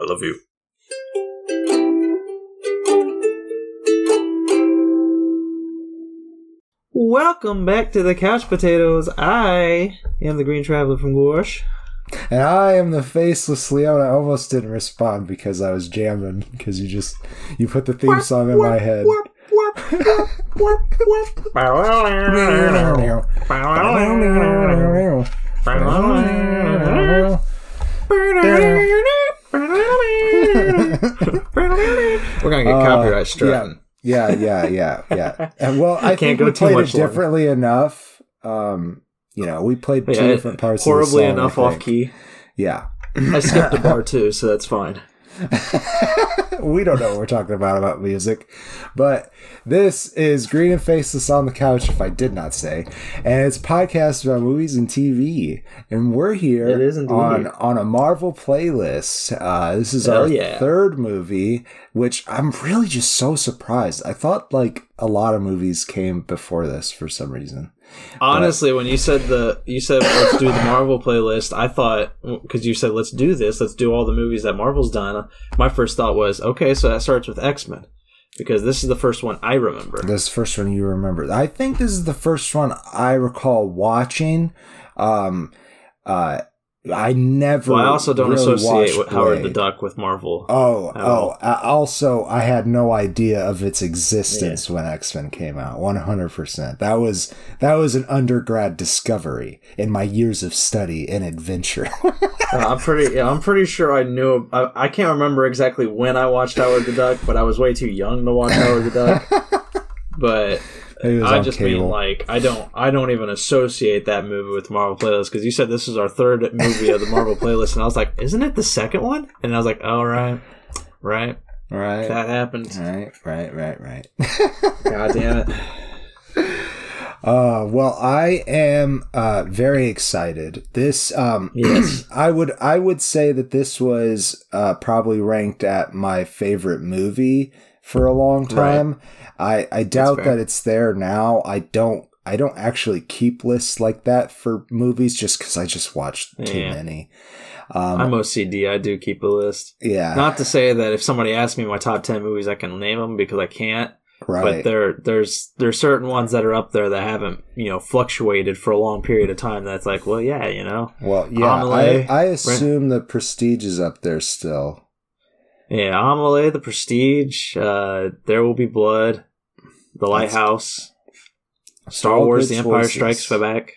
I love you. Welcome back to the Couch Potatoes. I am the Green Traveler from Gorsh. And I am the faceless Leon. I almost didn't respond because I was jamming because you just you put the theme song in my head. We're gonna get Uh, copyright struck. Yeah, yeah, yeah, yeah. And well, I Can't think go we too played much longer. differently enough. Um, you know, we played two Yeah, different parts. horribly of the song, enough off key. Yeah, I skipped a bar too, so that's fine. we don't know what we're talking about about music, but this is Green and Faceless on the Couch. If I did not say, and it's a podcast about movies and TV, and we're here It is indeed. on on a Marvel playlist. Uh, this is Hell our yeah. third movie, which I'm really just so surprised. I thought like a lot of movies came before this for some reason. Honestly, when you said the you said let's do the Marvel playlist, I thought because you said let's do this, let's do all the movies that Marvel's done. My first thought was okay, so that starts with X Men because this is the first one I remember. This first one you remember. I think this is the first one I recall watching. Um, uh, I never. Well, I also don't really associate with Howard the Duck with Marvel. Oh, oh. all. uh, Also, I had no idea of its existence when X Men came out. One hundred percent. That was that was an undergrad discovery in my years of study and adventure. I'm pretty. Yeah, I'm pretty sure I knew. I, I can't remember exactly when I watched Howard the Duck, but I was way too young to watch Howard the Duck. But I just cable. mean like I don't. I don't even associate that movie with Marvel playlist because you said this is our third movie of the Marvel playlist, and I was like, isn't it the second one? And I was like, all right, right, right, that happened. right, right, right, right. God damn it. Uh, well, I am uh, very excited. This, um, Yes. I would, I would say that this was uh, probably ranked at my favorite movie for a long time. I, I doubt that it's there now. I don't, I don't actually keep lists like that for movies just because I just watched too Yeah. many. Um, I'm OCD. I do keep a list. yeah, Not to say that if somebody asks me my top ten movies, I can name them because I can't. right. But there, there's there's certain ones that are up there that haven't you know fluctuated for a long period of time. That's like, well, yeah, you know, well, yeah, Amelie, I assume the Prestige is up there still. Yeah, Amelie, The Prestige, uh, There Will Be Blood, The Lighthouse, Star all Wars: The Empire choices. Strikes Back.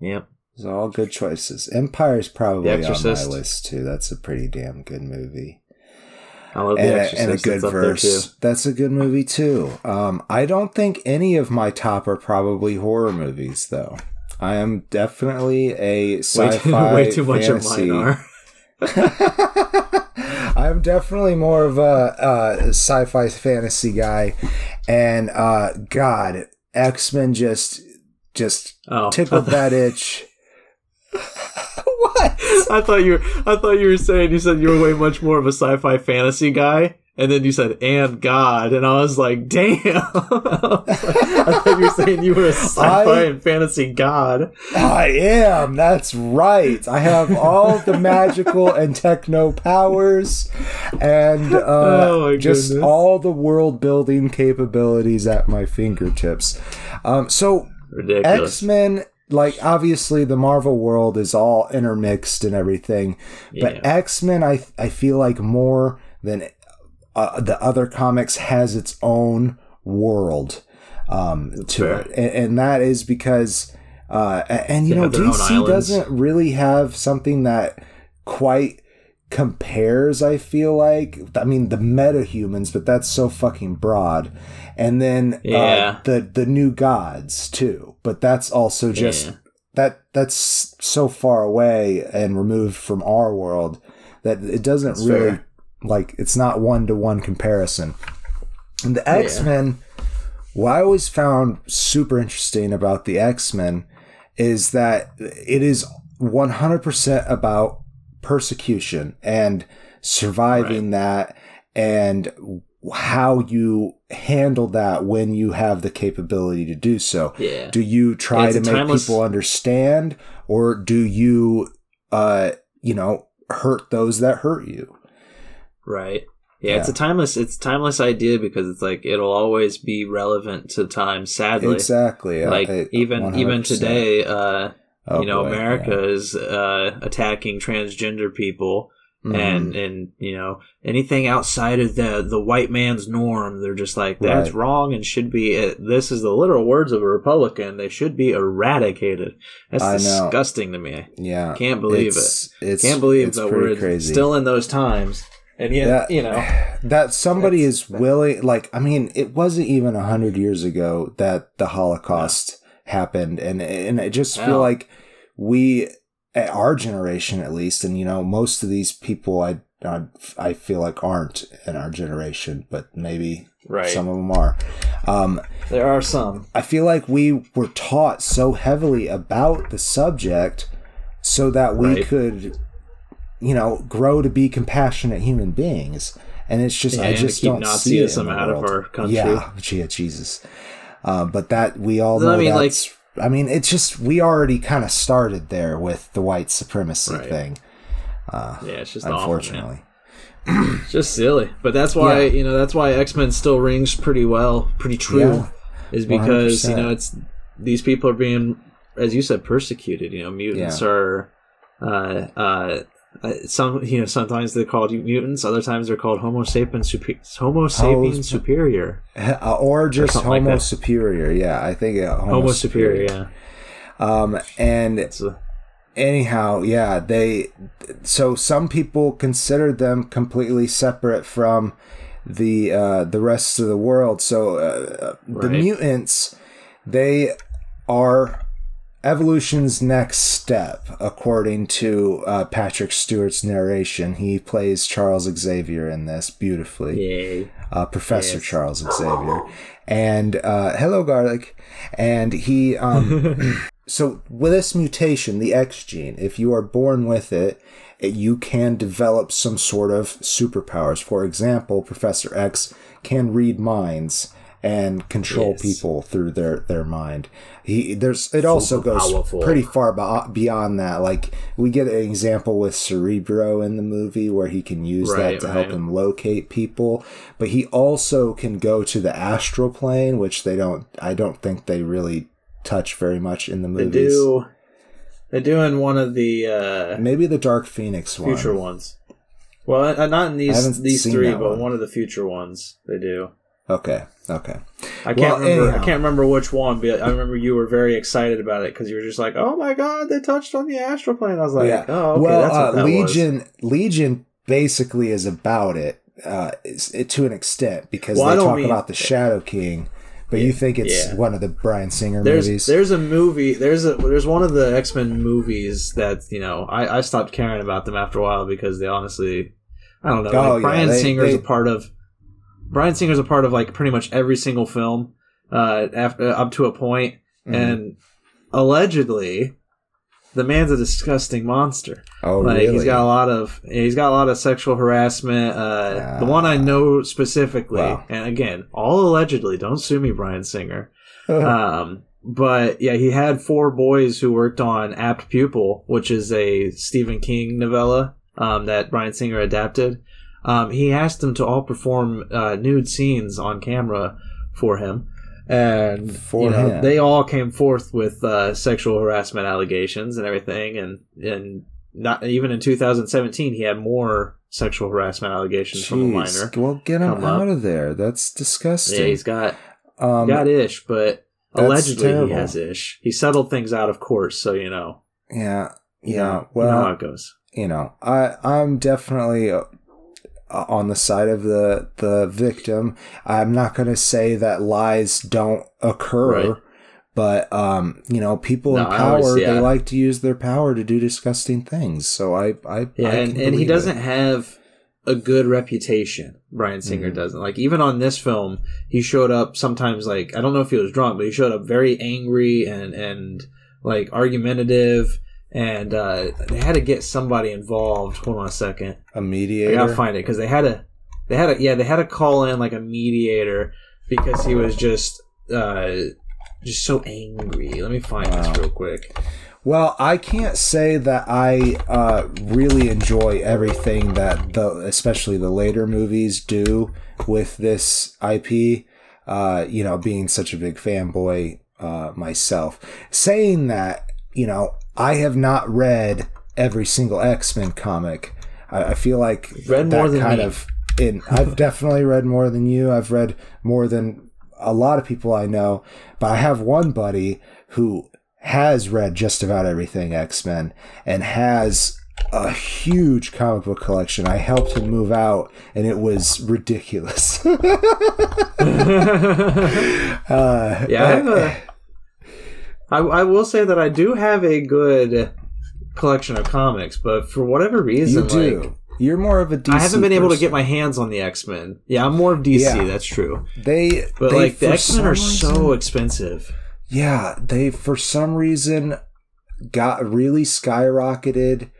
Yep. Those are all good choices. Empire's probably on my list too. That's a pretty damn good movie. I love The And, Exorcist. and a good too. verse. That's a good movie too. Um, I don't think any of my top are probably horror movies though. I am definitely a Way sci-fi too, way too much of mine are. I'm definitely more of a, uh sci-fi fantasy guy, and uh, God, X Men just just Oh, tickled that itch. what? I thought you were. I thought you were saying you said you were way much more of a sci-fi fantasy guy, and then you said "and God," and I was like, "Damn!" I, was like- I you're saying you were a sci-fi I- and fantasy god. I am. That's right. I have all the magical and techno powers, and uh, Oh just goodness. all the world building capabilities at my fingertips. Um, so X Men, like obviously the Marvel world is all intermixed and everything, Yeah. but X Men, I I feel like more than uh, the other comics has its own world um, to fair. it, and, and that is because. Uh, and you They know, have their own DC doesn't really have something that quite compares. I feel like, I mean, the metahumans, but that's so fucking broad. And then Yeah. uh, the the new gods too, but that's also just Yeah. that that's so far away and removed from our world that it doesn't That's really fair. like it's not one to one comparison. And the X Men, what I always found super interesting about the X Men is that it is 100% about persecution and surviving that and how you handle that when you have the capability to do so. Yeah. Do you try to make timeless- people understand or do you uh you know hurt those that hurt you? Right. Yeah, Yeah. it's a timeless it's a timeless idea because it's like it'll always be relevant to time. Sadly, exactly. like I- even even 100%. today, uh, Oh, you know, boy, America yeah. is uh, attacking transgender people, Mhm. and and you know anything outside of the the white man's norm, they're just like that's Right. wrong and should be. Uh, this is the literal words of a Republican. They should be eradicated. That's I know. disgusting to me. yeah, Can't believe it's, it. It's Can't believe that we're crazy. still in those times, and yet That- you know. that somebody is willing like i mean it wasn't even a hundred years ago that the holocaust happened and and i just feel like we our generation at least and you know most of these people i i, I feel like aren't in our generation but maybe Right. some of them are um There are some. I feel like we were taught so heavily about the subject so that we Right. could, you know, grow to be compassionate human beings. And it's just, I just keep don't see it in out of our country. Yeah, yeah, Jesus. Uh, but that we all know I mean, like- I mean, it's just we already kind of started there with the white supremacy Right. thing. Yeah, it's just awful, unfortunately, It's just silly. But that's why Yeah. you know that's why X Men still rings pretty well, pretty true. Yeah. Is because you 100%. know it's these people are being, as you said, persecuted. You know, mutants Yeah. are. Uh, uh, uh, some you know sometimes they're called mutants, other times they're called Homo sapiens super, Homo sapiens superior, Uh, or just like Homo that. superior. Yeah, I think uh, Homo, Homo superior. Yeah, Um, and it's a, anyhow yeah they so some people considered them completely separate from the uh the rest of the world so uh, the mutants they are evolution's next step according to uh, patrick stewart's narration he plays charles xavier in this beautifully yay. uh, Professor Yes. Charles Xavier, and uh, hello garlic, and he. Um, so with this mutation, the X gene, if you are born with it, it, you can develop some sort of superpowers. For example, Professor X can read minds and control Yes. people through their their mind. He there's it also Super goes powerful. pretty far be- beyond that. Like we get an example with Cerebro in the movie where he can use Right, that to help him locate people, but he also can go to the astral plane, which they don't. I don't think they really touch very much in the movies. They do. They do in one of the uh, Maybe the Dark Phoenix one. future ones. Well, uh, not in these these three, but one. one of the future ones they do. Okay. Okay. I can't Well, remember. I can't remember which one, but I remember you were very excited about it because you were just like, "Oh my god, they touched on the astral plane." I was like, yeah. "Oh, okay, well, that's what uh, that was." Legion. Legion basically is about it, uh, it to an extent because Well, they talk mean- about the Shadow King, but you think it's yeah. one of the Bryan Singer There's movies. there's a movie. There's a there's one of the X Men movies that you know I, I stopped caring about them after a while because they honestly I don't know. Oh, like, yeah, Bryan they- Singer's they- a part of Bryan Singer's a part of like pretty much every single film uh, after up to a point, Mhm. and allegedly the man's a disgusting monster. oh, like really? he's got a lot of he's got a lot of sexual harassment. Uh, the one I know specifically, Wow. and again, all allegedly. Don't sue me, Bryan Singer. um, but yeah, he had four boys who worked on Apt Pupil, which is a Stephen King novella um, that Bryan Singer adapted. Um, he asked them to all perform uh, nude scenes on camera for him. And For you know, him. they all came forth with uh, sexual harassment allegations and everything, and and not even in 2017 he had more sexual harassment allegations from a minor. Well, get him come up. out of there. That's disgusting. Yeah, he's got um, got ish, but allegedly terrible. he has ish. He settled things out of court, so you know. yeah, you yeah. know, well, you know how it goes. you know, I I'm definitely uh, on the side of the the victim. I'm not going to say that lies don't occur, Right. but um, you know, people No, in I always- power yeah. they like to use their power to do disgusting things. So I I Yeah, I and, and he doesn't it. have a good reputation. Bryan Singer Mhm. doesn't. Like even on this film, he showed up sometimes like I don't know if he was drunk, but he showed up very angry and and like argumentative. And uh, they had to get somebody involved. Hold on a second. a I mediator. gotta find it because they had a, they had a, yeah, they had to call in like a mediator because he was just, uh, just so angry. Let me find Wow. this real quick. Well, I can't say that I uh, really enjoy everything that the, especially the later movies do with this IP. Uh, you know, being such a big fanboy uh, myself, saying that you know I have not read every single X Men comic. I, I, feel like read more than kind me. of. In, I've definitely read more than you. I've read more than a lot of people I know, but I have one buddy who has read just about everything X Men and has a huge comic book collection. I helped him move out, and it was ridiculous. uh, yeah, I, have a, I, I will say that I do have a good collection of comics, but for whatever reason, you do. Like, You're more of a DC. I haven't been able to get my hands on the X Men. Yeah, I'm more of DC. Yeah. That's true. They, But they, like the X Men are reason- so expensive. Yeah, they for some reason got really skyrocketed.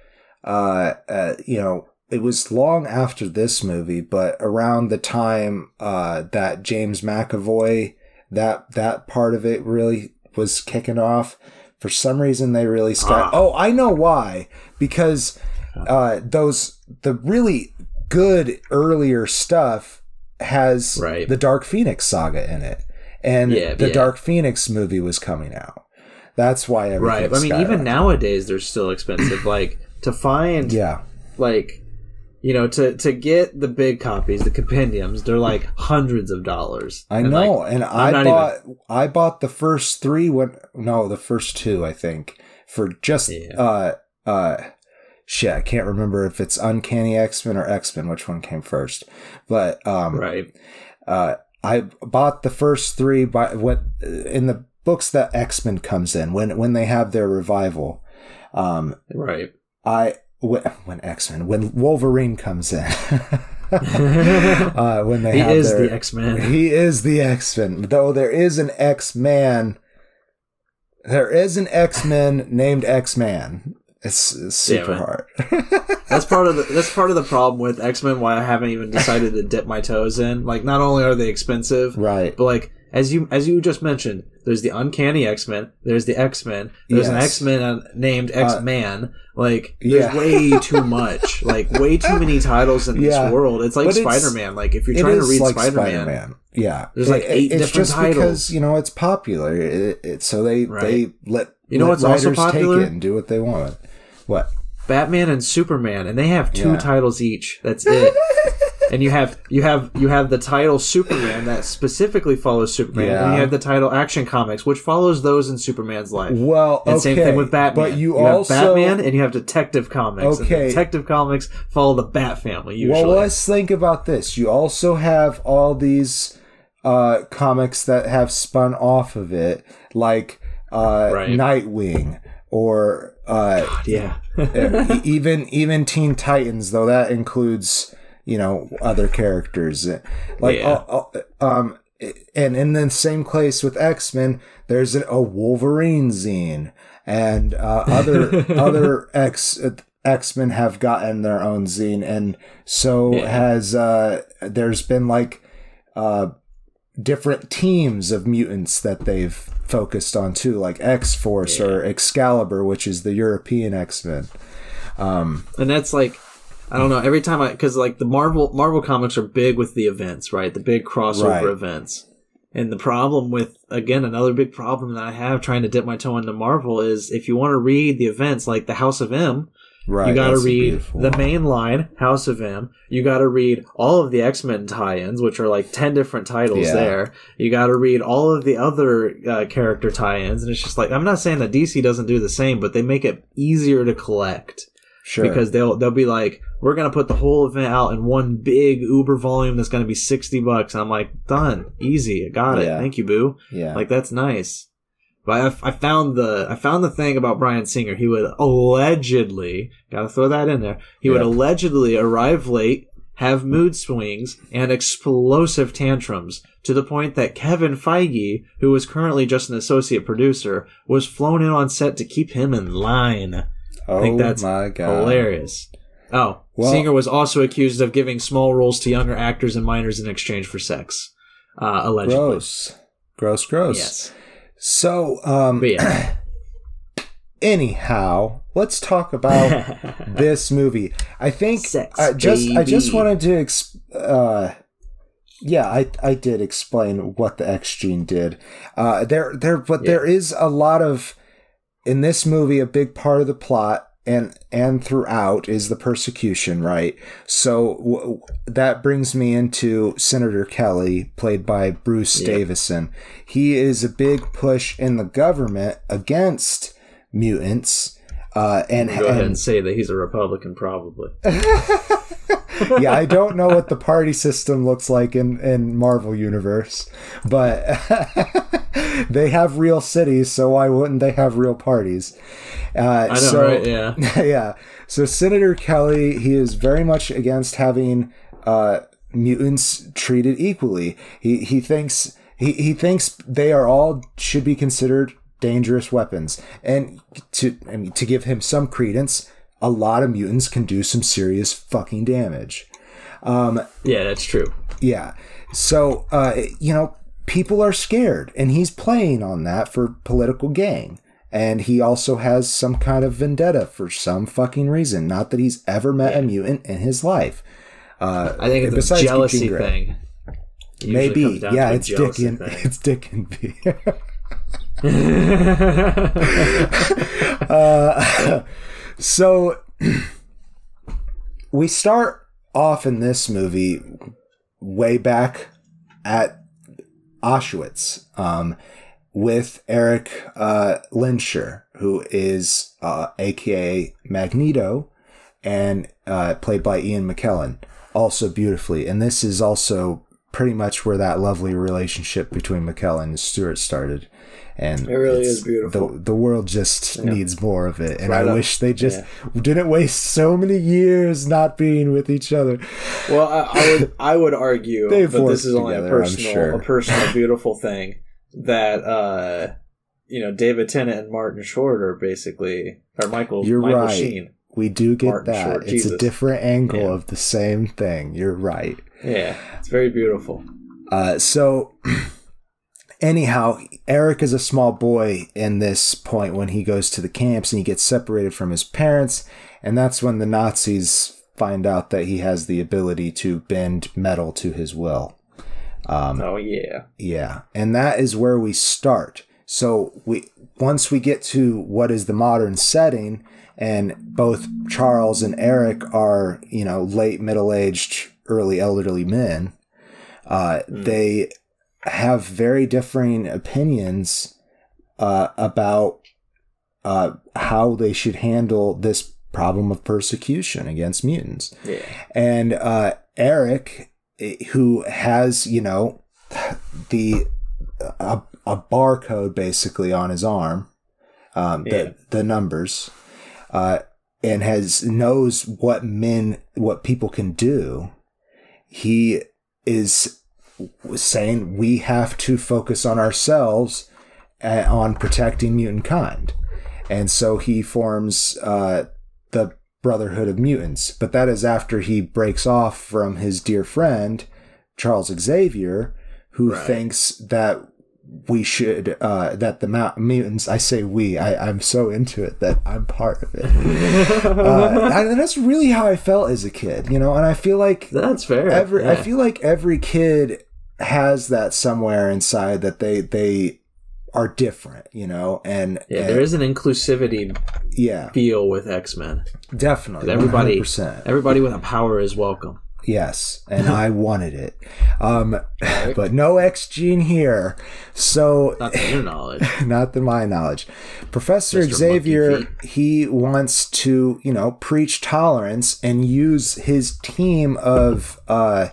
Uh, uh, you know, it was long after this movie, but around the time uh, that James McAvoy that that part of it really was kicking off. For some reason, they really sky. Ah. Oh, I know why. Because uh, those the really good earlier stuff has Right. the Dark Phoenix saga in it, and Yeah, the yeah. Dark Phoenix movie was coming out. That's why. Right. I mean, even nowadays they're still expensive. like to find Yeah, like you know to to get the big copies, the compendiums, they're like hundreds of dollars. I And, know, like, and I bought I bought the first three when no the first two I think for just Yeah. uh uh shit I can't remember if it's Uncanny X Men or X Men which one came first, but um right. uh I bought the first three by what in the books that X Men comes in when when they have their revival. Um, Right. I when, when X Men when Wolverine comes in. uh, when they He is their, the X Men. he is the X Men. Though there is an X Man. There is an X Men named X Man. It's, it's super man. hard. That's part of the that's part of the problem with X Men. Why I haven't even decided to dip my toes in. Like, not only are they expensive, right. but like as you as you just mentioned, there's the Uncanny X Men. There's the X Men. There's an X Men named X Man. Like, there's yeah. way too much. Like, way too many titles in Yeah. this world. It's like Spider Man. Like, if you're trying to read like Spider Man, Spider-Man. Yeah, There's like It- eight it's different just titles. because you know it's popular. It, it, so they Right. they let You know let what's also writers popular? take it and do what they want. What? Batman and Superman, and they have two Yeah. titles each. That's it. And you have you have you have the title Superman that specifically follows Superman, and you have the title Action Comics, which follows those in Superman's life. Well, And okay, same thing with Batman. But you, have also Batman and you have Detective Comics. Okay. Detective Comics follow the Bat family usually. Well, let's think about this. You also have all these uh, comics that have spun off of it, like uh, Right. Nightwing or uh, yeah. e- even even Teen Titans, though that includes you know other characters. Like Yeah. uh, uh, um, and in the same place with X Men, there's a, Wolverine zine, and uh, other other X X Men have gotten their own zine, and so Yeah. has uh, there's been like uh, different teams of mutants that they've focused on too, like X Force or Excalibur, which is the European X Men. Um and that's like I don't know. Every time I because like the Marvel Marvel comics are big with the events, right? The big crossover Right. events. And the problem with again another big problem that I have trying to dip my toe into Marvel is if you want to read the events like the House of M, Right. you got to read beautiful the main line House of M. You got to read all of the X Men tie-ins, which are like ten different titles Yeah. there. You got to read all of the other uh, character tie-ins, and it's just like I'm not saying that DC doesn't do the same, but they make it easier to collect Sure. because they'll they'll be like, we're gonna put the whole event out in one big Uber volume that's gonna be sixty bucks. And I'm like, done, easy, I got it. Yeah. Thank you, boo. yeah. Like that's nice. But I, I found the I found the thing about Bryan Singer. He would allegedly gotta throw that in there. He would allegedly arrive late, have mood swings, and explosive tantrums to the point that Kevin Feige, who was currently just an associate producer, was flown in on set to keep him in line. Oh I think that's my god. Hilarious. Oh, Well- Singer was also accused of giving small roles to younger actors and minors in exchange for sex. Uh, allegedly. Gross. Gross. Gross. Yes. So, um, yeah. anyhow, let's talk about this movie. I think Sex, I just I just wanted to ex- uh yeah, I I did explain what the X gene did. Uh there there but there is a lot of in this movie a big part of the plot and and throughout is the persecution, right? So w- that brings me into Senator Kelly, played by Bruce Yeah. Davison. He is a big push in the government against mutants. Uh, and, Go ahead and and say that he's a Republican, probably. yeah, I don't know what the party system looks like in in Marvel universe, but they have real cities, so why wouldn't they have real parties? Uh, I know, so, right? Yeah. yeah. So Senator Kelly, he is very much against having uh, mutants treated equally. He he thinks he, he thinks they are all should be considered dangerous weapons. And to I mean to give him some credence, a lot of mutants can do some serious fucking damage. Yeah, that's true. Yeah. So uh, you know, people are scared, and he's playing on that for political gain. And he also has some kind of vendetta for some fucking reason. Not that he's ever met a mutant in his life. Uh, I think it's a besides jealousy thing. It Maybe, yeah, it's Dick and it's Dick and B. uh, so we start off in this movie way back at Auschwitz um, with Eric uh, who is uh, AKA Magneto and uh, played by Ian McKellen, also beautifully. And this is also pretty much where that lovely relationship between McKellen and Stewart started. And It really is beautiful. The, the world just needs more of it. And Right I up. wish they just didn't waste so many years not being with each other. Well, I, I would I would argue, but this is only a together, I'm personal sure. a personal beautiful thing that uh you know David Tennant and Martin Short are basically or Michael You're Michael right. Sheen. We do get Martin that. Short, it's a different angle Yeah. of the same thing. You're right. Yeah, it's very beautiful. Uh, so, anyhow, Eric is a small boy in this point when he goes to the camps and he gets separated from his parents, and that's when the Nazis find out that he has the ability to bend metal to his will. Um, oh yeah, Yeah, and that is where we start. So we once we get to what is the modern setting, and both Charles and Eric are you know late middle aged, early elderly men. Uh, They have very differing opinions uh, about uh, how they should handle this problem of persecution against mutants yeah. and uh, Eric, eh, who has you know the a, a barcode basically on his arm, um, Yeah. the the numbers, uh, and has knows what men what people can do. He is saying we have to focus on ourselves uh, on protecting mutant kind, and so he forms uh, the Brotherhood of Mutants. But that is after he breaks off from his dear friend Charles Xavier, who Right. thinks that we should uh, that the mutants. I say we. I, I'm so into it that I'm part of it. uh, and that's really how I felt as a kid, you know. And I feel like That's fair. every I feel like every kid has that somewhere inside that they they are different, you know. And yeah, and- there is an inclusivity yeah, feel with X Men. definitely Everybody, 100%. everybody with a power is welcome. Yes, and I wanted it. Um, but no X gene here. So, Not to your knowledge. not to my knowledge. Professor Mr. Xavier, he wants to, you know, preach tolerance and use his team of uh,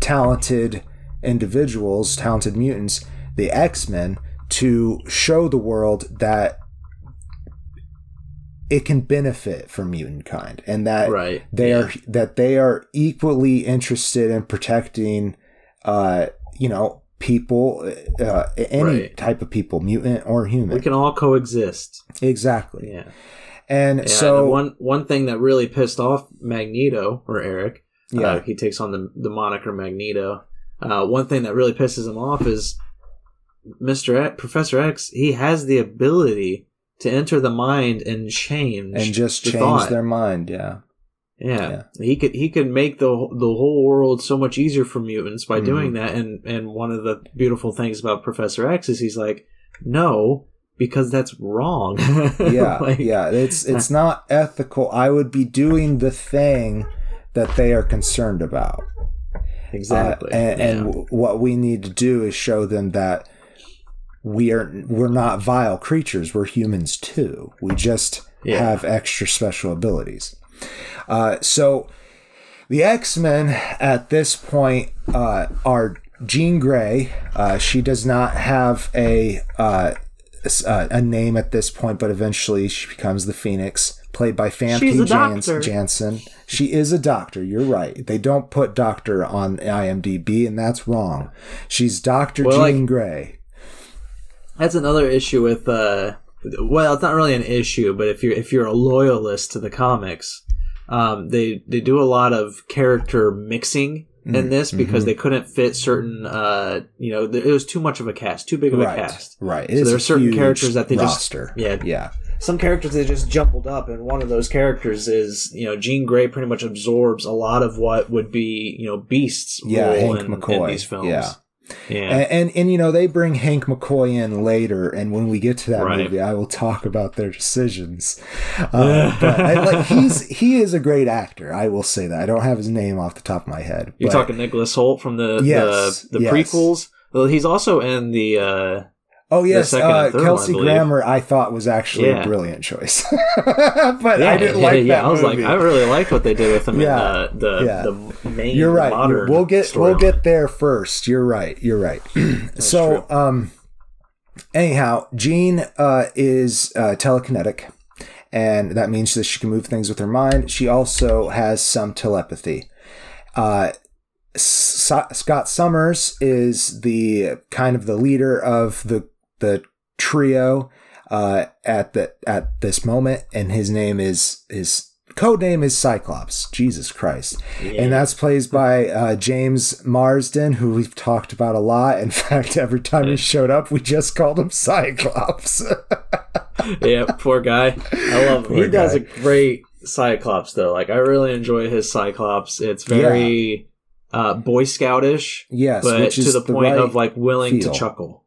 talented individuals, talented mutants, the X Men, to show the world that it can benefit from mutant kind and that Right. they yeah. are that they are equally interested in protecting uh you know people uh any Right. type of people mutant or human We can all coexist. exactly Yeah. and Yeah, so and one one thing that really pissed off Magneto or Eric, Yeah. uh, he takes on the the moniker Magneto. Uh, one thing that really pisses him off is Mister X, Professor X. He has the ability to enter the mind and change and just the change thought. their mind. Yeah. Yeah. Yeah. he could he could make the the whole world so much easier for mutants by Mhm. doing that. And and one of the beautiful things about Professor X is he's like, no, because that's wrong. Yeah. Like, yeah. It's it's not ethical. I would be doing the thing that they are concerned about. Exactly. Uh, and, Yeah. and w- what we need to do is show them that we are we're not vile creatures. We're humans too. We just Yeah. have extra special abilities. Uh, so the X Men at this point uh, are Jean Grey. Uh, she does not have a uh, uh, a name at this point, but eventually she becomes the Phoenix, played by She's Famke Jans- doctor. Janssen. She is a doctor. You're right. They don't put doctor on IMDb, and that's wrong. She's Doctor Well, Jean like- Grey. That's another issue with uh well, it's not really an issue, but if you're if you're a loyalist to the comics, um, they they do a lot of character mixing Mm, in this because mm-hmm. they couldn't fit certain uh you know it was too much of a cast, too big of a Right, cast. right. So there are certain characters that they just- roster. yeah. yeah, Some characters they just jumbled up, and one of those characters is you know Jean Grey pretty much absorbs a lot of what would be you know Beast's yeah. role Hank in, in these films. Yeah. yeah. And, and and you know they bring Hank McCoy in later, and when we get to that Right. movie, I will talk about their decisions. Uh, but I, like he's he is a great actor. I will say that. I don't have his name off the top of my head. You're but- talking Nicholas Hoult from the Yes, the, the yes. prequels. Well, he's also in the. Uh, Oh yes, uh, third one, I Kelsey. Grammer. I thought was actually Yeah. a brilliant choice, but I didn't yeah, like yeah, that I was movie. like, I really liked what they did with him Yeah, in the the, yeah. the main. You're right. Modern We'll get we'll storyline. get there first. You're right. You're right. so, um, anyhow, Jean uh, is uh, telekinetic, and that means that she can move things with her mind. She also has some telepathy. Uh, S- Scott Summers is the kind of the leader of the the trio uh, at the at this moment, and his name is his code name is Cyclops. Jesus Christ, and that's played by uh, James Marsden, who we've talked about a lot. In fact, every time he showed up, we just called him Cyclops. yeah, poor guy. I love him. Poor he does a great Cyclops though. Like I really enjoy his Cyclops. It's very uh, Boy Scoutish, yes, but to is the point right of like willing feel. to chuckle.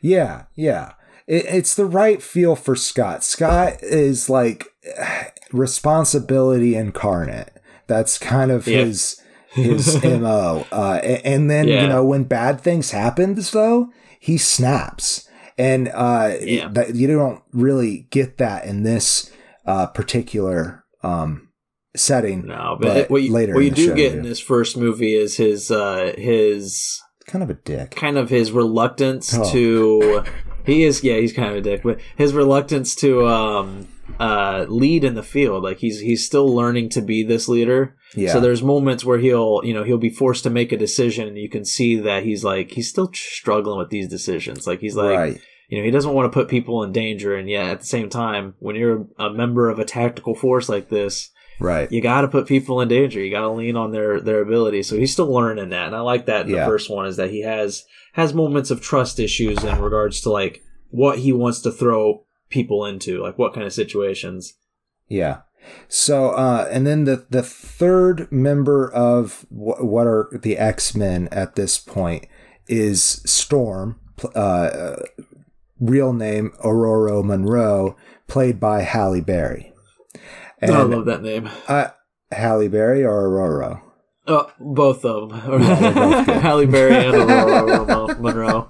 Yeah, yeah. It, it's the right feel for Scott. Scott is like responsibility incarnate. That's kind of Yeah. his his mo. Uh, and then you know when bad things happen, though he snaps, and uh, Yeah. that you don't really get that in this uh, particular um, setting. No, but, But it- what you, later what you do show, get yeah. in this first movie is his uh, his Kind of a dick. kind of his reluctance Oh. to he is yeah he's kind of a dick but his reluctance to um uh lead in the field like he's he's still learning to be this leader Yeah. so there's moments where he'll you know he'll be forced to make a decision and you can see that he's like he's still struggling with these decisions like he's like right. you know he doesn't want to put people in danger and yet at the same time when you're a member of a tactical force like this Right. you got to put people in danger. You got to lean on their their ability. So he's still learning that, and I like that. In Yeah. The first one is that he has has moments of trust issues in regards to like what he wants to throw people into, like what kind of situations. Yeah. So, uh, and then the the third member of wh- what are the X Men at this point is Storm, uh, real name Aurora Munroe, played by Halle Berry. And I love that name. uh, Halle Berry or Aurora? Oh, both of them. both. Halle Berry and Aurora Munroe.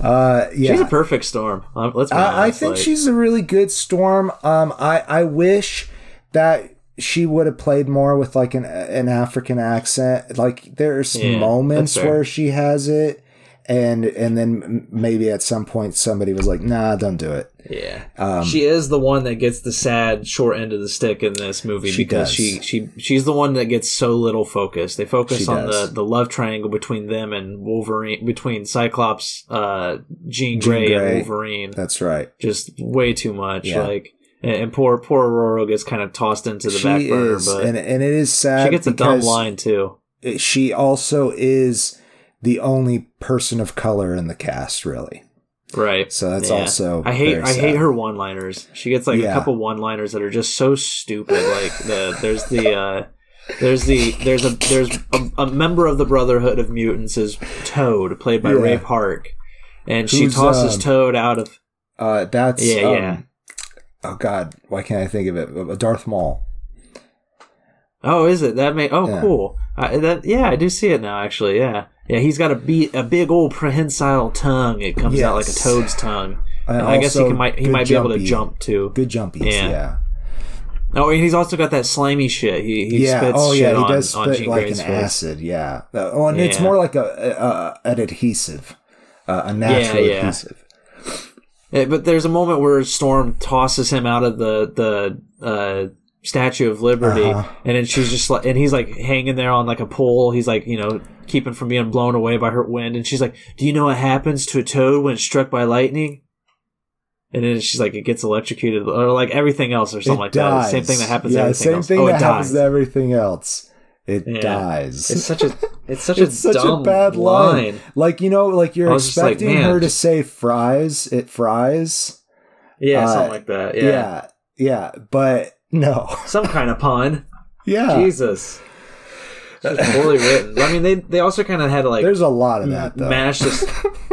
Uh, yeah. She's a perfect storm. Um, Let's I, I think like- she's a really good Storm. Um, I I wish that she would have played more with like an an African accent. Like there's Yeah, moments where she has it, and and then maybe at some point somebody was like, "Nah, don't do it." Yeah, Um, she is the one that gets the sad short end of the stick in this movie She because does. she she she's the one that gets so little focus. They focus She on the does. the love triangle between them and Wolverine, between Cyclops, uh, Jean Jean Grey, Grey. and Wolverine. That's right. Just way too much. Yeah. Like, and, poor poor Aurora gets kind of tossed into the she back burner, is, but and and it is sad. she gets a dumb line too. She also is the only person of color in the cast, really. Right. So that's Yeah. also I hate I hate her one liners. She gets like Yeah. a couple one liners that are just so stupid. Like the there's the uh there's the there's a there's a, a member of the Brotherhood of Mutants is Toad, played by Yeah. Ray Park. And she tosses um, Toad out of Uh, that's Yeah, um, yeah. Oh God, why can't I think of it? Uh, Darth Maul. Oh, is it? That may Oh, Yeah. cool. I, that yeah, I do see it now actually. Yeah. Yeah, he's got a be a big old prehensile tongue. It comes out like a toad's tongue. And And I guess he can might he might be able to jump too. Good jumpies. Yeah. Yeah. Oh, and he's also got that slimy shit. He he yeah. spits Oh shit yeah. He on, does spit like Grey's an face. acid. Yeah. Uh, oh, and it's more like a, a, a an adhesive, uh, a natural yeah. adhesive. Yeah, but there's a moment where Storm tosses him out of the the uh, Statue of Liberty, Uh-huh. and then she's just like, and he's like hanging there on like a pole. He's like, you know, keeping from being blown away by her wind. And she's like, "Do you know what happens to a toad when it's struck by lightning?" And then she's like, "It gets electrocuted, or like everything else, or something it like dies. that. Same thing that happens. Yeah. to everything Same else. thing oh, that it happens dies. to everything else. It Yeah. dies. It's such a it's such It's a such dumb a bad line. line. Like you know, like you're was just like, expecting her to say fries. It fries. Yeah, Uh, something like that. Yeah. Yeah. yeah. But no. some kind of pun. Yeah. Jesus. It's just poorly written. I mean, they they also kind of had to like There's a lot of that though. mash this.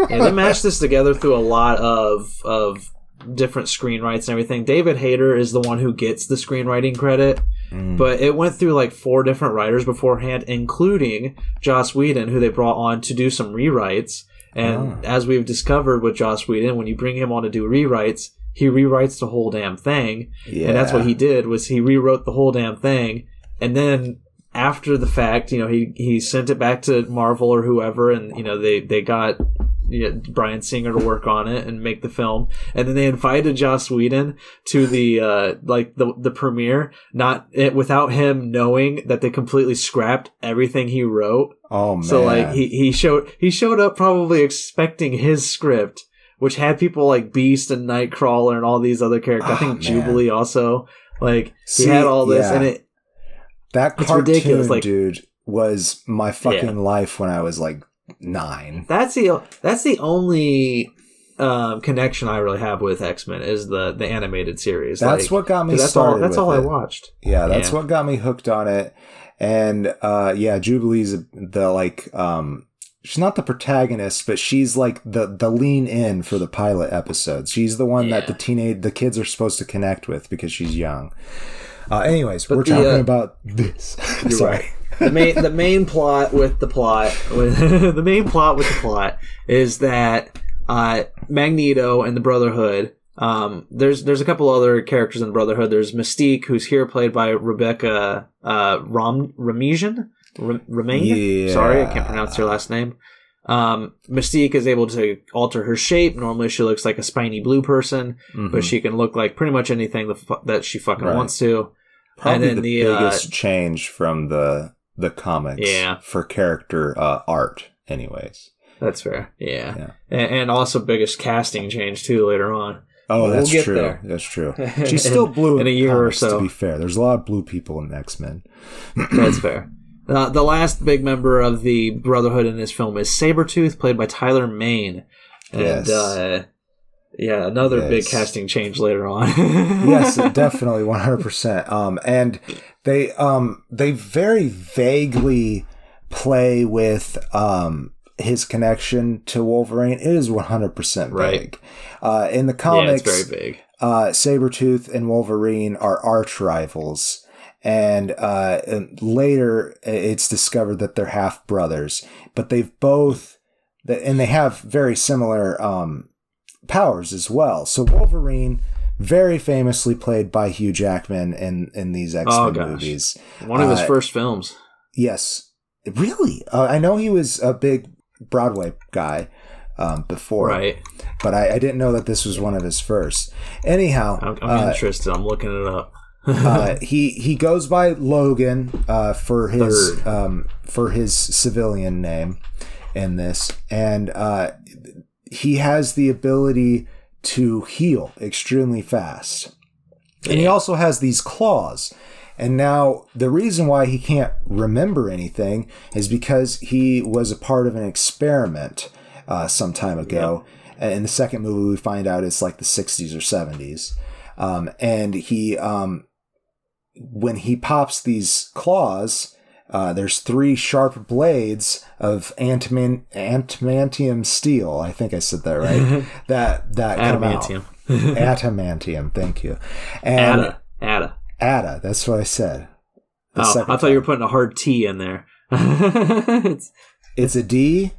yeah, they mashed this together through a lot of of different screenwrites and everything. David Hayter is the one who gets the screenwriting credit, Mm. but it went through like four different writers beforehand, including Joss Whedon, who they brought on to do some rewrites. And Ah. as we've discovered with Joss Whedon, when you bring him on to do rewrites, he rewrites the whole damn thing yeah. and that's what he did was he rewrote the whole damn thing and then after the fact you know he he sent it back to marvel or whoever and you know they they got you know, Brian Singer to work on it and make the film, and then they invited Joss Whedon to the uh, like the the premiere, not it, without him knowing that they completely scrapped everything he wrote. Oh man. So like he, he showed he showed up probably expecting his script, which had people like Beast and Nightcrawler and all these other characters. I Oh, think man. Jubilee also. Like See, he had all this, yeah. and it that it's cartoon, ridiculous, like- dude, was my fucking life when I was like nine. that's the that's the only um, connection I really have with X Men is the the animated series. That's Like, what got me. that's started. all that's all I it. watched. Yeah, that's Yeah. what got me hooked on it. And uh yeah, Jubilee's the like um she's not the protagonist, but she's like the the lean in for the pilot episodes. She's the one that the teenage the kids are supposed to connect with because she's young. Uh anyways, we're the, talking uh, about this. You're Sorry. right. the main the main plot with the plot with, the main plot with the plot is that uh, Magneto and the Brotherhood. Um, there's there's a couple other characters in the Brotherhood. There's Mystique, who's here played by Rebecca uh, Rom Ramesian. Ram- Remain. Yeah. Sorry, I can't pronounce your last name. Um, Mystique is able to alter her shape. Normally, she looks like a spiny blue person, Mhm. but she can look like pretty much anything the fu- that she fucking Right. wants to. Probably and then the, the, uh, biggest change from the the comics Yeah. for character uh, art anyways. That's fair. Yeah. Yeah. And, and also biggest casting change too later on. Oh, We'll that's true. there. That's true. She's still blue In a the year or so. To be fair, there's a lot of blue people in X Men. That's fair. Uh, the last big member of the Brotherhood in this film is Sabretooth, played by Tyler Mane. And Yes. uh, yeah, another big casting change later on. yes, definitely, one hundred percent. Um, and they um they very vaguely play with um his connection to Wolverine. It is one hundred percent Right. Uh, in the yeah, comics, it's very big. uh, Sabretooth and Wolverine are arch rivals. And, uh, and later it's discovered that they're half brothers, but they've both, and they have very similar, um, powers as well. So Wolverine, very famously played by Hugh Jackman in, in these X-Men Oh, movies. One of his uh, first films. Yes. Really? Uh, I know he was a big Broadway guy, um, before, Right. but I, I didn't know that this was one of his first. Anyhow, I'm, I'm uh, interested. I'm looking it up. Uh, he he goes by Logan uh, for his um, for his civilian name in this, and uh, he has the ability to heal extremely fast, and he also has these claws. And now the reason why he can't remember anything is because he was a part of an experiment uh, some time ago, in the second movie, we find out it's like the 60s or 70s. Um, and he, um, when he pops these claws, uh, there's three sharp blades of adamantium steel. I think I said that right. that that. Adamantium. Adamantium. Thank you. And Ada. Ada. Ada. That's what I said. The Oh, I thought you were putting a hard T in there. it's It's a D.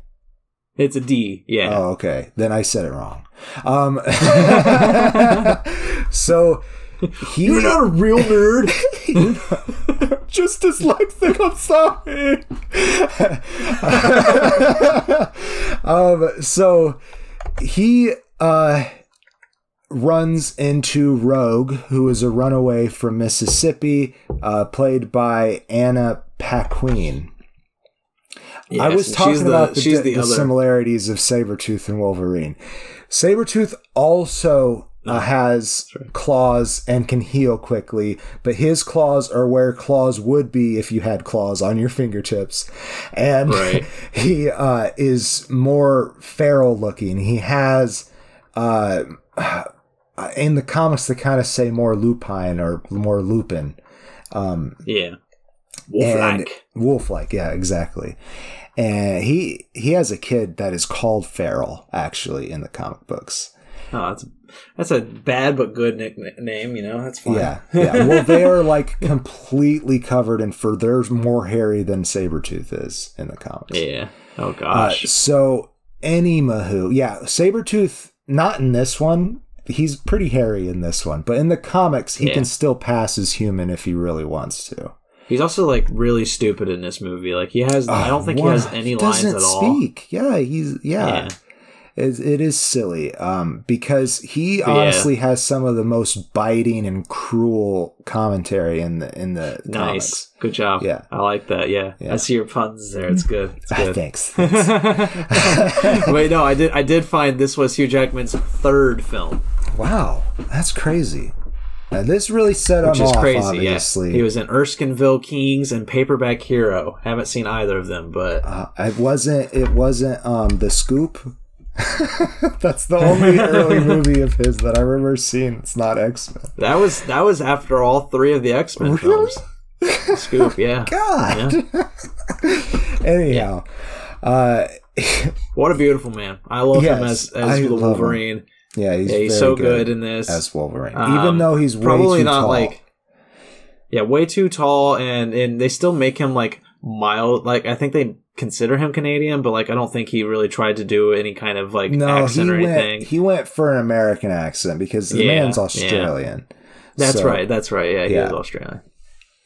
it's a D. Yeah. Oh, okay. Then I said it wrong. Um, so he You're not a real nerd. just dyslexic. I'm sorry. um, so he uh, runs into Rogue, who is a runaway from Mississippi, uh, played by Anna Paquin. I was talking she's the- about the, she's the, the other- similarities of Sabretooth and Wolverine. Sabretooth also uh, has claws and can heal quickly, but his claws are where claws would be if you had claws on your fingertips. And Right. he uh, is more feral looking. He has. Uh, in the comics, they kind of say more lupine or more lupin. Yeah. Wolf-like. wolf-like, yeah, exactly. And he he has a kid that is called Feral, actually, in the comic books. Oh, that's that's a bad but good nickname. You know, that's fine. Yeah, yeah. Well, they are like completely covered in fur. They're more hairy than Sabretooth is in the comics. Yeah. Oh Uh, gosh. so any Mahoo, yeah, Sabretooth, not in this one. He's pretty hairy in this one, but in the comics, he Yeah. can still pass as human if he really wants to. He's also like really stupid in this movie. Like he has, I don't think he has any lines at all. speak. Yeah, he's yeah. Yeah. It, it is silly um, because he yeah. honestly has some of the most biting and cruel commentary in the in the Nice. comics. Good job. Yeah. I like that. Yeah. Yeah. I see your puns there. It's good. It's Ah, good. thanks. thanks. Wait, no, I did. I did find this was Hugh Jackman's third film, wow, that's crazy. Now, this really set which him is off. crazy. obviously, Yeah, he was in Erskineville Kings and Paperback Hero. Haven't seen either of them, but Uh, it wasn't. It wasn't. Um, the scoop. That's the only early movie of his that I remember seeing. It's not X Men. that was that was after all three of the X Men Really? films. Scoop, yeah. God. Anyhow, uh, What a beautiful man. I love him as as the love him. Wolverine. yeah, he's, Yeah, he's so good, in this. as Wolverine, Um, even though he's way probably too not tall. like yeah way too tall and and they still make him like mild like i think they consider him canadian but like i don't think he really tried to do any kind of like no, accent or went. anything He went for an American accent because the Yeah, man's yeah. Australian. that's So, right that's right yeah he yeah. is australian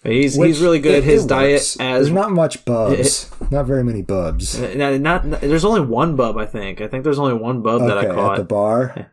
But he's which he's really good it- his it diet works. as there's not much bubs, not very many bubs. not, not, there's only one bub i think i think there's only one bub that i caught at the bar.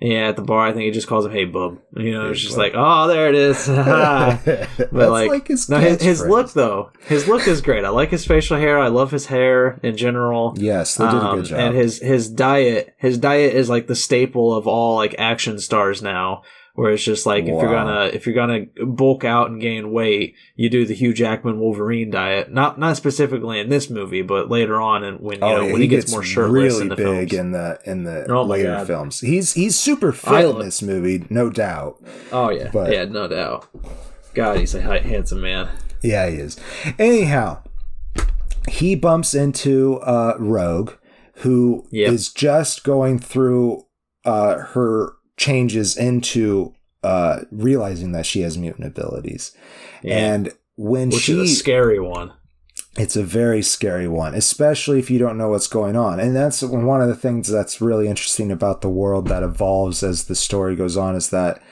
Yeah at the bar i think he just calls him hey bub you know Hey, it's just bub. like oh there it is but That's like, his, no, his, his look though, his look is great. I like his facial hair. I love his hair in general. Yes, they did a Um, good job. And his his diet, his diet is like the staple of all like action stars now. Where it's just like if you're gonna if you're gonna bulk out and gain weight, you do the Hugh Jackman Wolverine diet. Not not specifically in this movie, but later on and when you know Oh, yeah, when he, gets, more shirtless really in the big films. in the in the Oh later God. films. He's he's super fit in this movie, no doubt. oh yeah, but- yeah, no doubt. God, he's a handsome man. Yeah, he is. Anyhow, he bumps into uh, Rogue, who is Yep. just going through uh, her changes into uh, realizing that she has mutant abilities, Yeah. and when Which she is a scary one. It's a very scary one, especially if you don't know what's going on. And that's one of the things that's really interesting about the world that evolves as the story goes on is that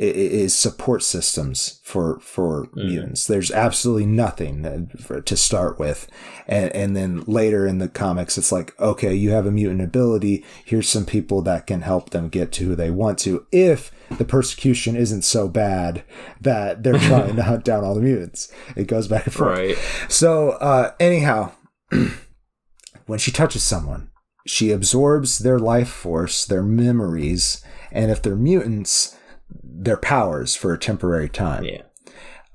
is support systems for for mutants. There's absolutely nothing for, to start with, and and then later in the comics, it's like, okay, you have a mutant ability. Here's some people that can help them get to who they want to. If the persecution isn't so bad that they're trying to hunt down all the mutants, it goes back and forth. Right. So, uh, anyhow, when she touches someone, she absorbs their life force, their memories, and if they're mutants, their powers for a temporary time. Yeah.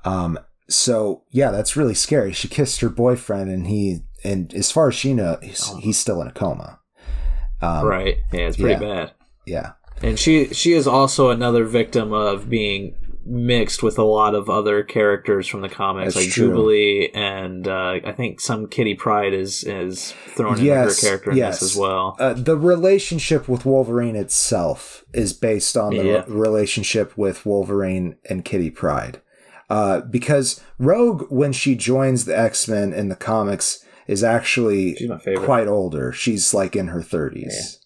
Um, so yeah, that's really scary. She kissed her boyfriend, and he, and as far as she knows, he's, he's still in a coma. Um, right. Yeah, it's pretty yeah. bad. Yeah. And she she is also another victim of being mixed with a lot of other characters from the comics, That's like true. Jubilee, and uh, I think some Kitty Pryde is is thrown Yes, into her character in yes. this as well. Uh, the relationship with Wolverine itself is based on the Yeah. re- relationship with Wolverine and Kitty Pryde. Uh, because Rogue, when she joins the X Men in the comics, is actually She's my favorite. quite older. She's like in her 30s.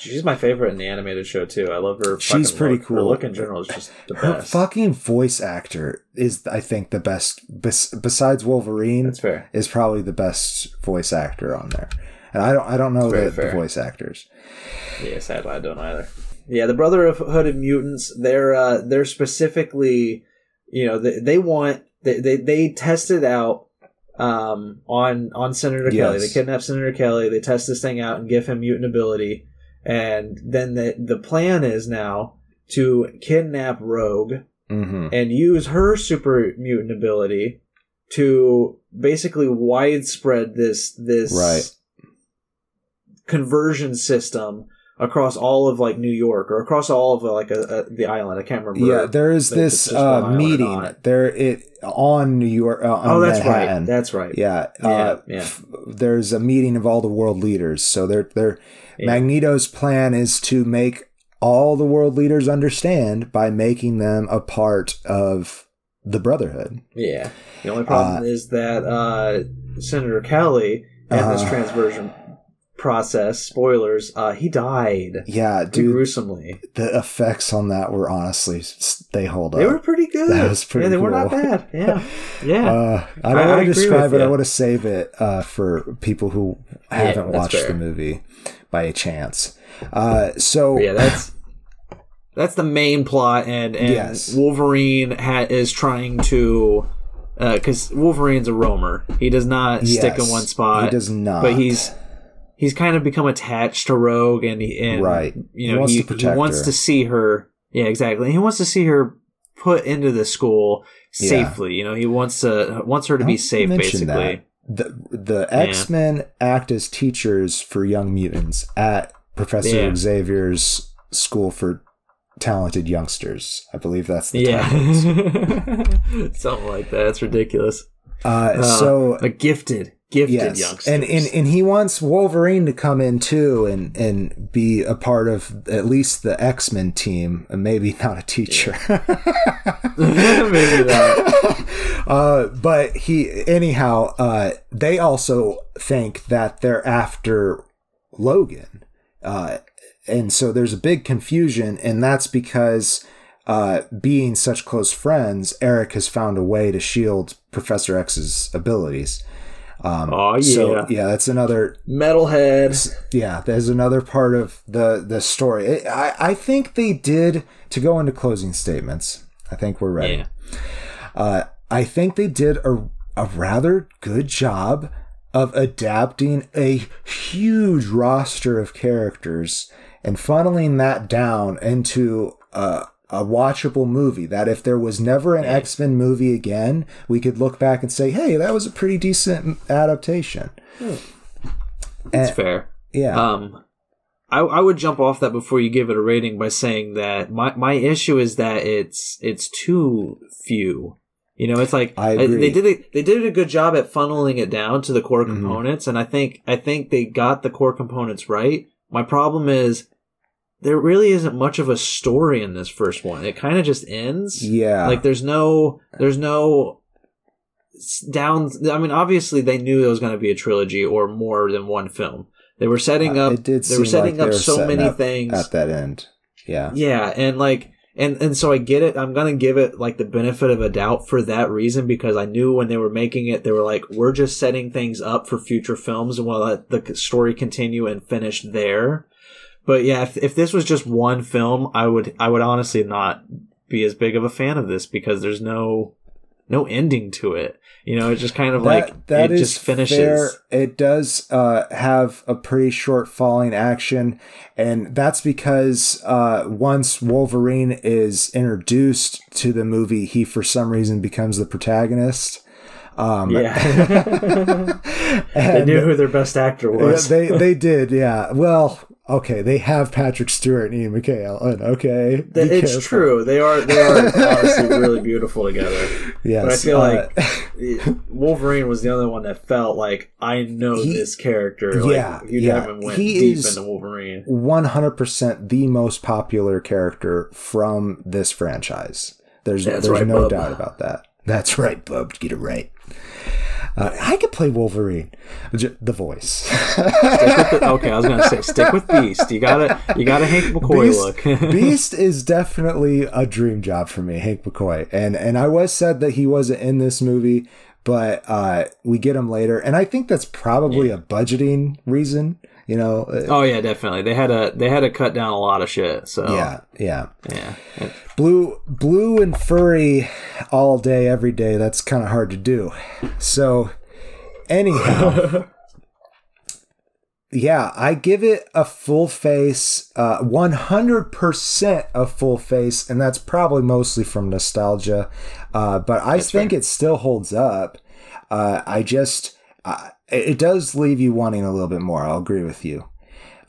She's my favorite in the animated show too. I love her. She's fucking pretty look. Her cool. look in general is just the Her best. fucking voice actor is, I think, the best. Bes- besides Wolverine, That's fair. is probably the best voice actor on there. And I don't, I don't know the, the voice actors. Yeah, sadly, I don't either. Yeah, the Brotherhood of Mutants. They're uh, they're specifically, you know, they, they want they, they they tested out um, on on Senator Kelly. They kidnap Senator Kelly. They test this thing out and give him mutant ability, and then the the plan is now to kidnap Rogue hmm and use her super mutant ability to basically widespread this this Right. conversion system across all of like New York or across all of like a, a, the island. I can't remember. Yeah, there is this uh, meeting there it on New York. Uh, on Oh, that's Manhattan. right. That's right. yeah, Yeah, uh, yeah. f- There's a meeting of all the world leaders. So they're, they're Yeah. Magneto's plan is to make all the world leaders understand by making them a part of the Brotherhood. Yeah. The only problem is that uh, Senator Kelly and this Uh. transversion process, spoilers, uh, he died Yeah, dude, gruesomely. the effects on that were honestly they hold up. They were pretty good. That was pretty yeah, they were not bad. Yeah. Yeah. Uh, I don't I- want to describe it. I want to save it uh, for people who haven't that's watched fair. the movie by a chance. Uh, so yeah, that's that's the main plot, and and Yes. Wolverine ha- is trying to uh because Wolverine's a roamer. He does not stick in one spot. he does not. But he's he's kind of become attached to Rogue, and he and Right. You He know, wants he, to protect he wants her. to see her. Yeah, exactly. He wants to see her put into the school Yeah. safely. You know, he wants to wants her to be safe, basically. that. The the X Men act as teachers for young mutants at Professor Yeah. Xavier's school for talented youngsters. I believe that's the Yeah, something like that. It's ridiculous. Uh, Uh, so a gifted, gifted yes, youngsters. and, and and he wants Wolverine to come in too and and be a part of at least the X Men team, and maybe not a teacher. maybe that. uh, but he anyhow, uh, they also think that they're after Logan, uh, and so there's a big confusion, and that's because. Uh, being such close friends, Erik has found a way to shield Professor X's abilities. Um, Aw, yeah. So yeah, that's another Metalhead. yeah, there's another part of the the story. It, I I think they did to go into closing statements. I think we're ready. Yeah. Uh, I think they did a a rather good job of adapting a huge roster of characters and funneling that down into a a watchable movie that if there was never an X-Men movie again, we could look back and say, "Hey, that was a pretty decent adaptation." It's And- fair. Yeah. Um, I, I would jump off that before you give it a rating by saying that my, my issue is that it's it's too few. You know, it's like I they did a, they did a good job at funneling it down to the core Mhm. components, and I think I think they got the core components right. My problem is there really isn't much of a story in this first one. It kind of just ends. yeah. Like there's no there's no down. I mean, obviously they knew it was going to be a trilogy or more than one film. They were setting Uh, up. it did they were setting like up were so many up things. at that end. Yeah. Yeah, and like and and so I get it. I'm gonna give it like the benefit of a doubt for that reason because I knew when they were making it, they were like, we're just setting things up for future films and we'll let the story continue and finish there. But yeah, if if this was just one film, I would I would honestly not be as big of a fan of this because there's no no ending to it. You know, it's just kind of like that it just finishes. fair. It does uh, have a pretty short falling action, and that's because uh, once Wolverine is introduced to the movie, he for some reason becomes the protagonist. Um, Yeah, they knew who their best actor was. they they did, yeah. Well, okay, they have Patrick Stewart and Ian McKellen. Okay, Be it's careful. true. They are they are honestly really beautiful together. Yes, But I feel uh, like Wolverine was the only one that felt like I know He- this character. Like, Yeah, Hugh yeah. He deep is- into Wolverine. 100% the most popular character from this franchise. There's That's there's right, no bub. doubt about that. That's right, bub. Get it right. Uh, I could play Wolverine. J- The voice. Stick with the- okay, I was gonna say stick with Beast. You gotta you gotta Hank McCoy Beast, look. Beast is definitely a dream job for me, Hank McCoy. And and I was said that he wasn't in this movie, but uh, we get him later, and I think that's probably a budgeting reason. You know, uh, oh yeah, definitely. They had to they had to cut down a lot of shit. So yeah, yeah. yeah. blue blue and furry all day every day that's kind of hard to do so anyhow yeah i give it a full face uh 100% a full face and that's probably mostly from nostalgia uh but i think it still holds up uh i just uh, it it does leave you wanting a little bit more i'll agree with you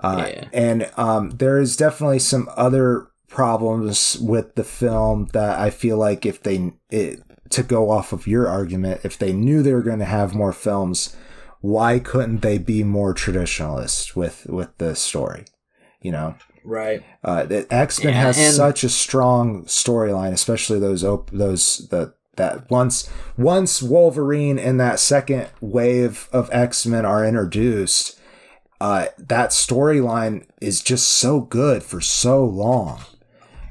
uh, Yeah. And um, there is definitely some other problems with the film that I feel like if they, it, to go off of your argument, if they knew they were going to have more films, why couldn't they be more traditionalist with with the story? You know, Right. uh, the X Men Yeah, has and- such a strong storyline, especially those op- those the that once once Wolverine and that second wave of X Men are introduced, uh, that storyline is just so good for so long.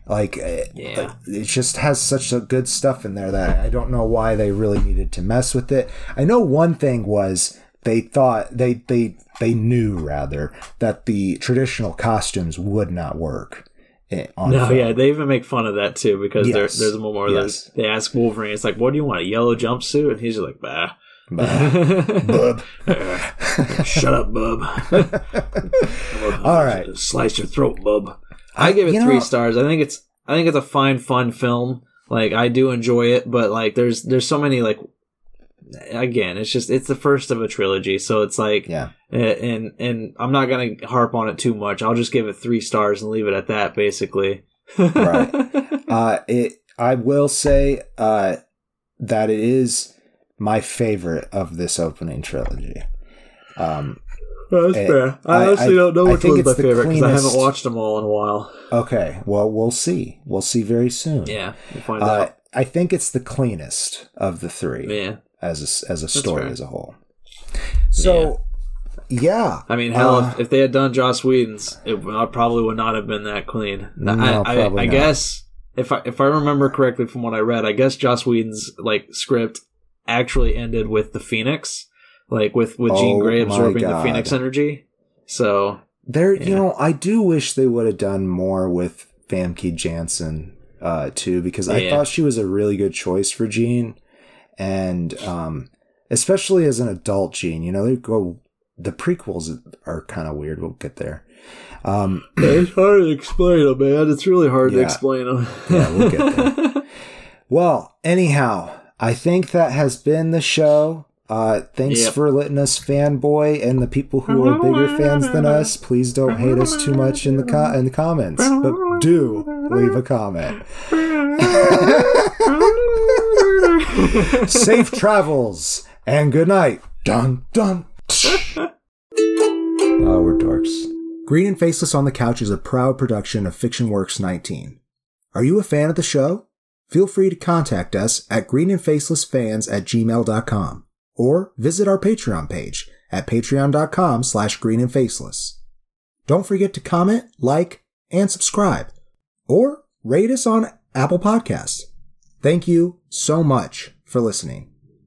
Like, uh, Yeah. it just has such a good stuff in there that I don't know why they really needed to mess with it. I know one thing was they thought they they they knew rather that the traditional costumes would not work. I- On No, yeah, they even make fun of that too because there, Yes. there's a moment where Yes. they ask Wolverine, it's like, "What do you want? A yellow jumpsuit?" And he's just like, "Bah." Bub. Shut up, bub. All right. slice your throat, bub. I give it three know- stars. I think it's I think it's a fine, fun film. Like I do enjoy it, but like there's there's so many like again, it's just it's the first of a trilogy, so it's like Yeah. eh, and and I'm not gonna harp on it too much. I'll just give it three stars and leave it at that, basically. Right. Uh, it. I will say uh, that it is my favorite of this opening trilogy. Um, That's Eh, fair. I I- honestly I- don't know which one's my favorite because I haven't watched them all in a while. okay. Well, we'll see. We'll see very soon. Yeah, we'll find Uh, out. I think it's the cleanest of the three Yeah. As a, as a story fair. as a whole. So, yeah. I mean, hell, Uh, if, if they had done Joss Whedon's, it would- probably would not have been that clean. No, I, I, I not. guess if I if I remember correctly from what I read, I guess Joss Whedon's like script actually ended with the Phoenix, like with with Jean Oh Grey absorbing the Phoenix energy. So There, you know, I do wish they would have done more with Famke Janssen uh, too, because I Yeah. thought she was a really good choice for Jean, and um, especially as an adult Jean, You know, they go the prequels are kind of weird. We'll get there. Um, it's hard to explain them, man. It's really hard to explain them. Yeah, we'll get there. well, anyhow, I think that has been the show. Uh, thanks Yep. for letting us fanboy, and the people who are bigger fans than us, please don't hate us too much in the co- in the comments, but do leave a comment. Safe travels and good night. Dun dun. Oh, we're dorks. Green and Faceless on the Couch is a proud production of Fiction Works 19. Are you a fan of the show? Feel free to contact us at greenandfacelessfans at gmail.com or visit our Patreon page at patreon.com slash greenandfaceless. Don't forget to comment, like, and subscribe, or rate us on Apple Podcasts. Thank you so much for listening.